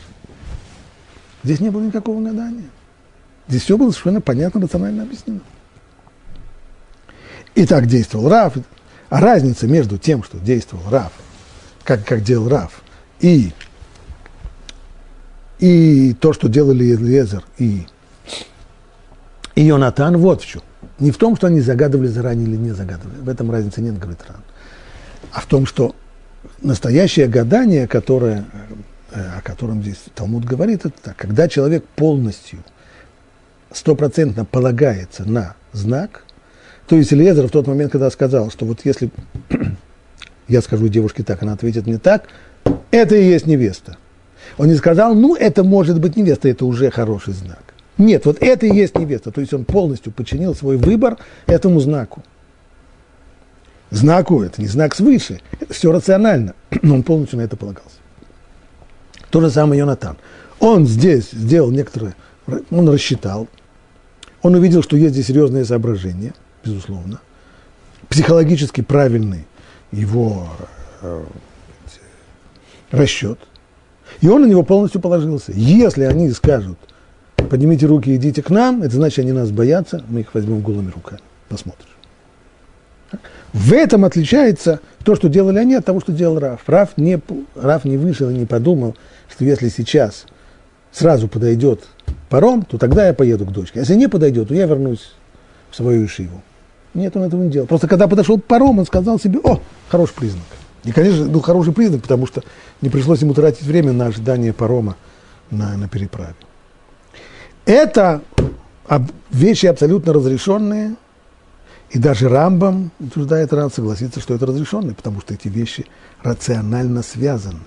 Здесь не было никакого гадания. Здесь все было совершенно понятно, рационально объяснено. И так действовал Раф. А разница между тем, что действовал Раф, как, как делал Раф, и, и то, что делали Лезер и и Йонатан вот в чем. Не в том, что они загадывали заранее или не загадывали. В этом разницы нет, говорит Ран. А в том, что настоящее гадание, которое, э, о котором здесь Талмуд говорит, это так. Когда человек полностью, стопроцентно полагается на знак, То есть Элиезер в тот момент, когда сказал, что вот если я скажу девушке так, она ответит мне так, это и есть невеста. Он не сказал, ну, это может быть невеста, это уже хороший знак. Нет, вот это и есть невеста. То есть он полностью подчинил свой выбор этому знаку. Знаку это не знак свыше, это все рационально, но он полностью на это полагался. То же самое Йонатан. Он здесь сделал некоторые, он рассчитал, он увидел, что есть здесь серьезные соображения, безусловно, психологически правильный его э, расчет, и он на него полностью положился. Если они скажут, поднимите руки и идите к нам, это значит, они нас боятся, мы их возьмем голыми руками. Посмотришь. В этом отличается то, что делали они, от того, что делал Раф. Раф не, Раф не вышел и не подумал, что если сейчас сразу подойдет паром, то тогда я поеду к дочке. Если не подойдет, то я вернусь в свою Ишиву. Нет, он этого не делал. Просто когда подошел паром, он сказал себе, о, хороший признак. И, конечно, был хороший признак, потому что не пришлось ему тратить время на ожидание парома на, на переправе. Это вещи абсолютно разрешенные, и даже Рамбам утверждает рад согласиться, что это разрешенные, потому что эти вещи рационально связаны.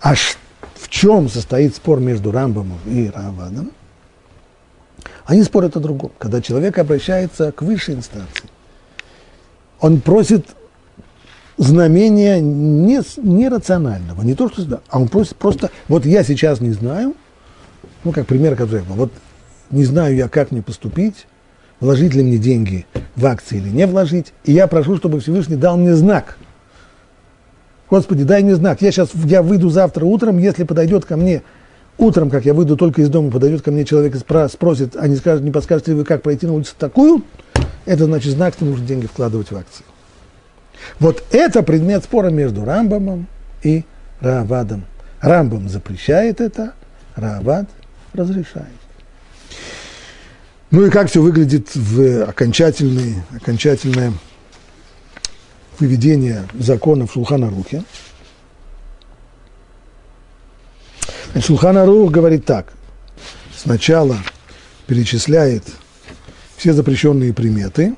А в чем состоит спор между Рамбамом и Равадом? Они спорят о другом. Когда человек обращается к высшей инстанции, он просит знамения не, не рационального, не то, что... А он просит просто... Вот я сейчас не знаю, ну, как пример, который был, вот не знаю я, как мне поступить, вложить ли мне деньги в акции или не вложить, и я прошу, чтобы Всевышний дал мне знак. Господи, дай мне знак. Я сейчас, я выйду завтра утром, если подойдет ко мне утром, как я выйду только из дома, подойдет ко мне человек и спросит, а не, скажет, не подскажете ли вы, как пройти на улицу такую, это значит знак, что нужно деньги вкладывать в акции. Вот это предмет спора между Рамбамом и Равадом. Рамбам запрещает это, Равад разрешает. Ну и как все выглядит в окончательное, окончательное выведение закона в Шулхана-Рухе. Шулхана-Рух говорит так. Сначала перечисляет все запрещенные приметы.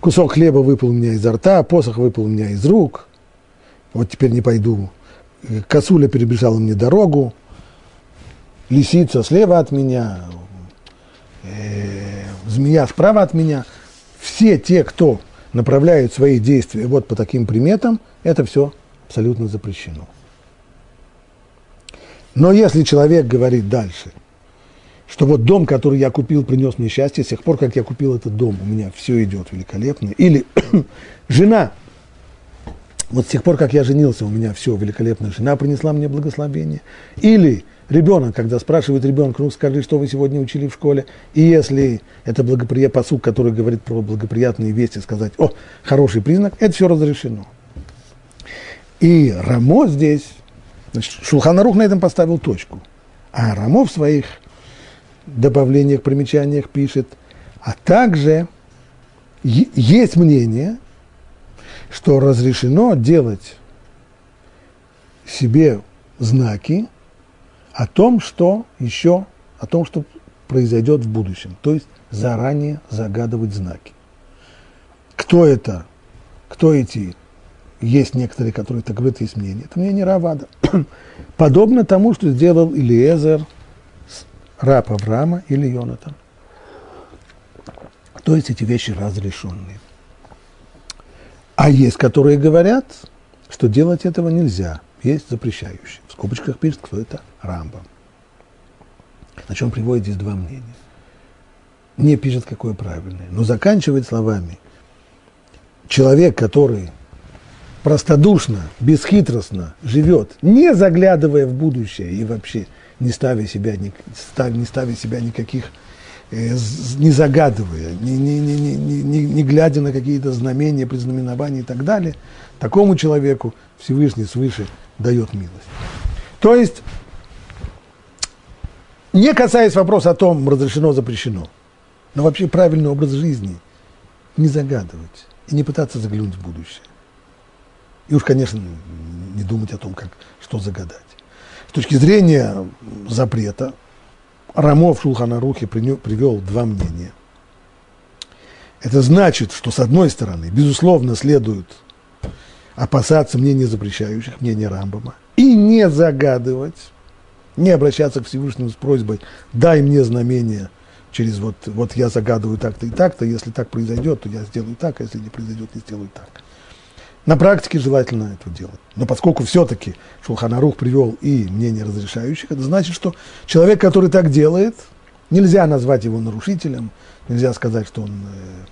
Кусок хлеба выпал у меня изо рта, посох выпал у меня из рук. Вот теперь не пойду. Косуля перебежала мне дорогу. Лисица слева от меня, э, змея справа от меня, все те, кто направляют свои действия вот по таким приметам, это все абсолютно запрещено. Но если человек говорит дальше, что вот дом, который я купил, принес мне счастье, с тех пор, как я купил этот дом, у меня все идет великолепно. Или жена, вот с тех пор, как я женился, у меня все великолепно, жена принесла мне благословение. Или ребенок, когда спрашивает ребенка, ну скажи, что вы сегодня учили в школе, и если это благоприятный посук, который говорит про благоприятные вести, сказать, о, хороший признак, это все разрешено. И Рамо здесь, значит, Шулханарух на этом поставил точку. А Рамо в своих добавлениях, примечаниях пишет, а также есть мнение, что разрешено делать себе знаки, о том, что еще, о том, что произойдет в будущем. То есть заранее загадывать знаки. Кто это? Кто эти? Есть некоторые, которые так говорят, есть мнение. Это мнение Равада. Подобно тому, что сделал Илиезер, раб Авраама или Йонатан. То есть эти вещи разрешенные. А есть, которые говорят, что делать этого нельзя. Есть запрещающие. В скобочках пишет, кто это Рамбам. Значит, он приводит здесь два мнения. Не пишет, какое правильное, но заканчивает словами. Человек, который простодушно, бесхитростно живет, не заглядывая в будущее и вообще не ставя себя, не ставя, не ставя себя никаких, э, не загадывая, не, не, не, не, не, не глядя на какие-то знамения, предзнаменования и так далее, такому человеку Всевышний свыше дает милость. То есть не касаясь вопроса о том, разрешено, запрещено, но вообще правильный образ жизни не загадывать и не пытаться заглянуть в будущее. И уж, конечно, не думать о том, как, что загадать. С точки зрения запрета, Рамо в Шулханарухе привел два мнения. Это значит, что с одной стороны, безусловно, следует опасаться мнений запрещающих, мнения Рамбама, и не загадывать, не обращаться к Всевышнему с просьбой «дай мне знамение», через вот, вот я загадываю так-то и так-то, если так произойдет, то я сделаю так, а если не произойдет, не сделаю так. На практике желательно это делать. Но поскольку все-таки Шулханарух привел и мнение разрешающих, это значит, что человек, который так делает, нельзя назвать его нарушителем, нельзя сказать, что он э,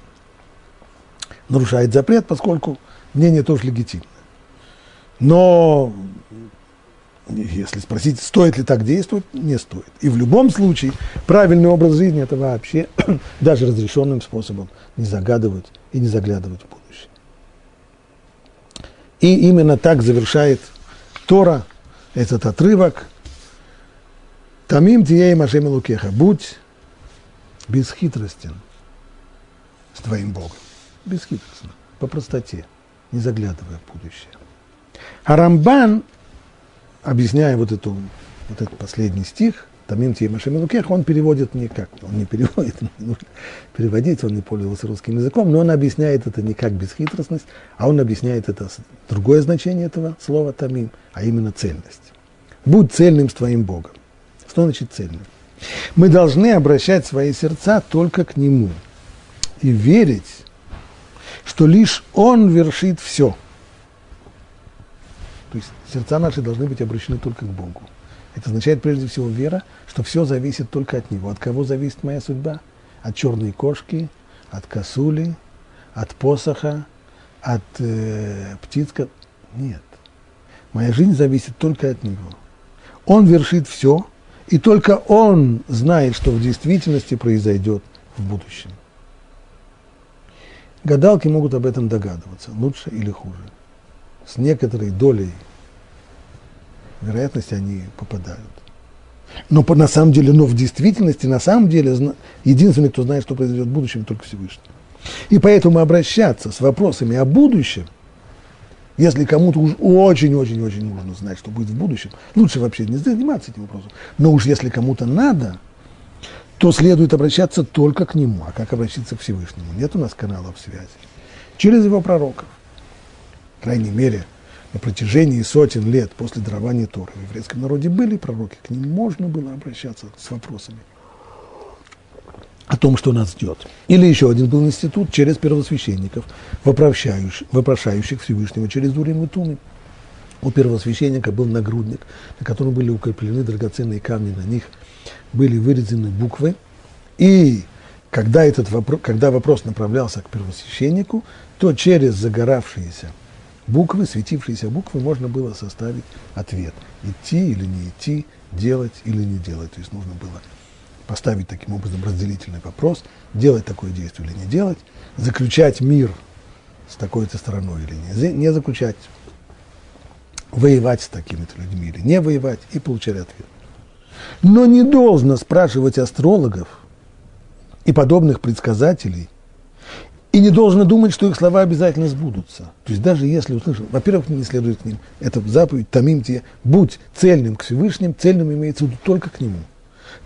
нарушает запрет, поскольку мнение тоже легитимное. Но если спросить, стоит ли так действовать, не стоит. И в любом случае правильный образ жизни – это вообще даже разрешенным способом не загадывать и не заглядывать в будущее. И именно так завершает Тора этот отрывок. Тамим тией машем лукеха. Будь бесхитростен с твоим Богом. Бесхитростно, по простоте, не заглядывая в будущее. А Рамбан объясняя вот, эту, вот этот последний стих, Тамим Тиемашем Лукех, он переводит не как, он не переводит, не нужно переводить, он не пользовался русским языком, но он объясняет это не как бесхитростность, а он объясняет это другое значение этого слова Тамим, а именно цельность. Будь цельным с твоим Богом. Что значит цельным? Мы должны обращать свои сердца только к Нему и верить, что лишь Он вершит все – то есть сердца наши должны быть обращены только к Богу. Это означает прежде всего вера, что все зависит только от Него. От кого зависит моя судьба? От черной кошки, от косули, от посоха, от э, птиц. Нет. Моя жизнь зависит только от Него. Он вершит все, и только Он знает, что в действительности произойдет в будущем. Гадалки могут об этом догадываться, лучше или хуже с некоторой долей вероятности они попадают. Но на самом деле, но в действительности, на самом деле, единственный, кто знает, что произойдет в будущем, только Всевышний. И поэтому обращаться с вопросами о будущем, если кому-то уж очень-очень-очень нужно знать, что будет в будущем, лучше вообще не заниматься этим вопросом. Но уж если кому-то надо, то следует обращаться только к нему. А как обращаться к Всевышнему? Нет у нас каналов связи. Через его пророков крайней мере, на протяжении сотен лет после дарования Торы в еврейском народе были пророки, к ним можно было обращаться с вопросами о том, что нас ждет. Или еще один был институт через первосвященников, вопрошающих, вопрошающих Всевышнего через Дурим и Тумим. У первосвященника был нагрудник, на котором были укреплены драгоценные камни, на них были вырезаны буквы. И когда, этот вопрос, когда вопрос направлялся к первосвященнику, то через загоравшиеся буквы, светившиеся буквы, можно было составить ответ. Идти или не идти, делать или не делать. То есть нужно было поставить таким образом разделительный вопрос, делать такое действие или не делать, заключать мир с такой-то стороной или не, не заключать, воевать с такими-то людьми или не воевать, и получать ответ. Но не должно спрашивать астрологов и подобных предсказателей – и не должен думать, что их слова обязательно сбудутся. То есть даже если услышал, во-первых, не следует к ним. Это заповедь, тамим тебе, будь цельным к Всевышним, цельным имеется в виду только к нему.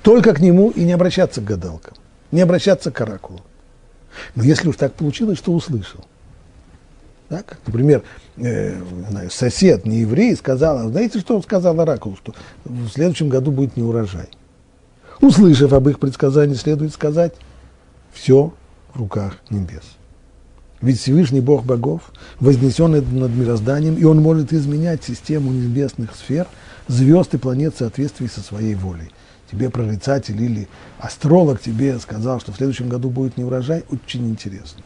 Только к нему и не обращаться к гадалкам, не обращаться к оракулу. Но если уж так получилось, что услышал. Так? Например, э, сосед, не еврей, сказал, знаете, что он сказал оракулу, что в следующем году будет неурожай. Услышав об их предсказании, следует сказать, все в руках небес. Ведь Всевышний Бог богов вознесен над мирозданием, и Он может изменять систему небесных сфер, звезд и планет в соответствии со своей волей. Тебе прорицатель или астролог тебе сказал, что в следующем году будет неурожай, очень интересно.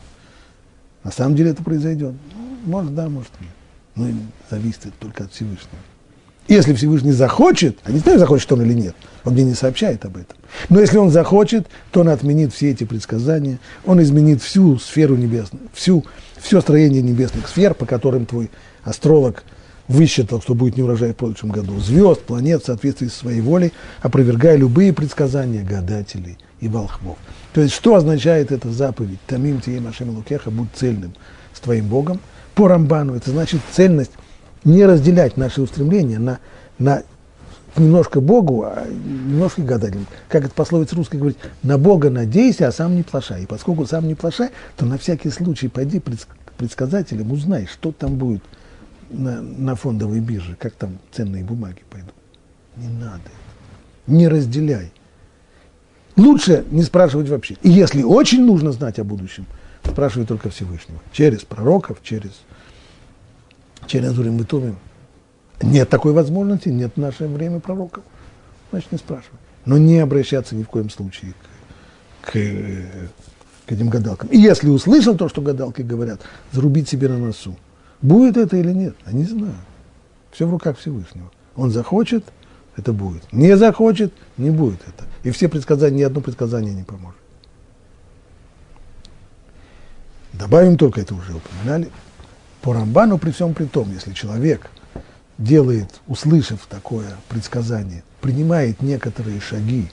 На самом деле это произойдет. Ну, может, да, может, нет. Но зависит это только от Всевышнего. Если Всевышний захочет, а не знаю, захочет он или нет, он мне не сообщает об этом. Но если он захочет, то он отменит все эти предсказания, он изменит всю сферу небесную, всю, все строение небесных сфер, по которым твой астролог высчитал, что будет неурожай в следующем году, звезд, планет в соответствии со своей волей, опровергая любые предсказания гадателей и волхвов. То есть, что означает эта заповедь? Тамим тебе Машем Лукеха, будь цельным с твоим Богом. По Рамбану это значит цельность не разделять наши устремления на, на немножко Богу, а немножко гадателям. Как это пословица русская говорит, на Бога надейся, а сам не плашай. И поскольку сам не плашай, то на всякий случай пойди предсказателям, узнай, что там будет на, на фондовой бирже, как там ценные бумаги пойдут. Не надо Не разделяй. Лучше не спрашивать вообще. И если очень нужно знать о будущем, спрашивай только Всевышнего. Через пророков, через, через Урим и Нет такой возможности, нет в наше время пророков. Значит, не спрашивай. Но не обращаться ни в коем случае к, к, к этим гадалкам. И если услышал то, что гадалки говорят, зарубить себе на носу. Будет это или нет, я не знаю. Все в руках Всевышнего. Он захочет, это будет. Не захочет, не будет это. И все предсказания, ни одно предсказание не поможет. Добавим только, это уже упоминали, по Рамбану при всем при том, если человек делает, услышав такое предсказание, принимает некоторые шаги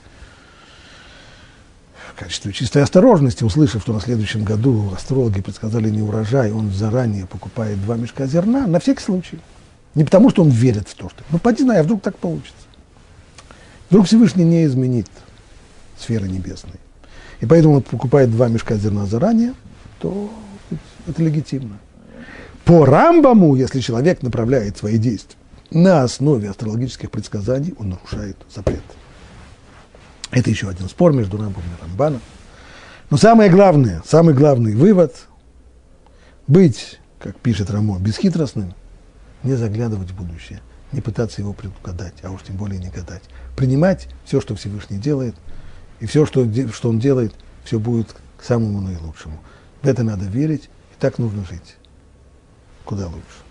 в качестве чистой осторожности, услышав, что на следующем году астрологи предсказали не урожай, он заранее покупает два мешка зерна, на всякий случай. Не потому, что он верит в то, что... Ну, поди знай, а вдруг так получится. Вдруг Всевышний не изменит сферы небесной. И поэтому он покупает два мешка зерна заранее, то это легитимно. По Рамбаму, если человек направляет свои действия на основе астрологических предсказаний, он нарушает запрет. Это еще один спор между Рамбом и Рамбаном. Но самое главное, самый главный вывод – быть, как пишет Рамо, бесхитростным, не заглядывать в будущее – не пытаться его предугадать, а уж тем более не гадать. Принимать все, что Всевышний делает, и все, что, что он делает, все будет к самому наилучшему. В это надо верить, и так нужно жить. Куда лучше.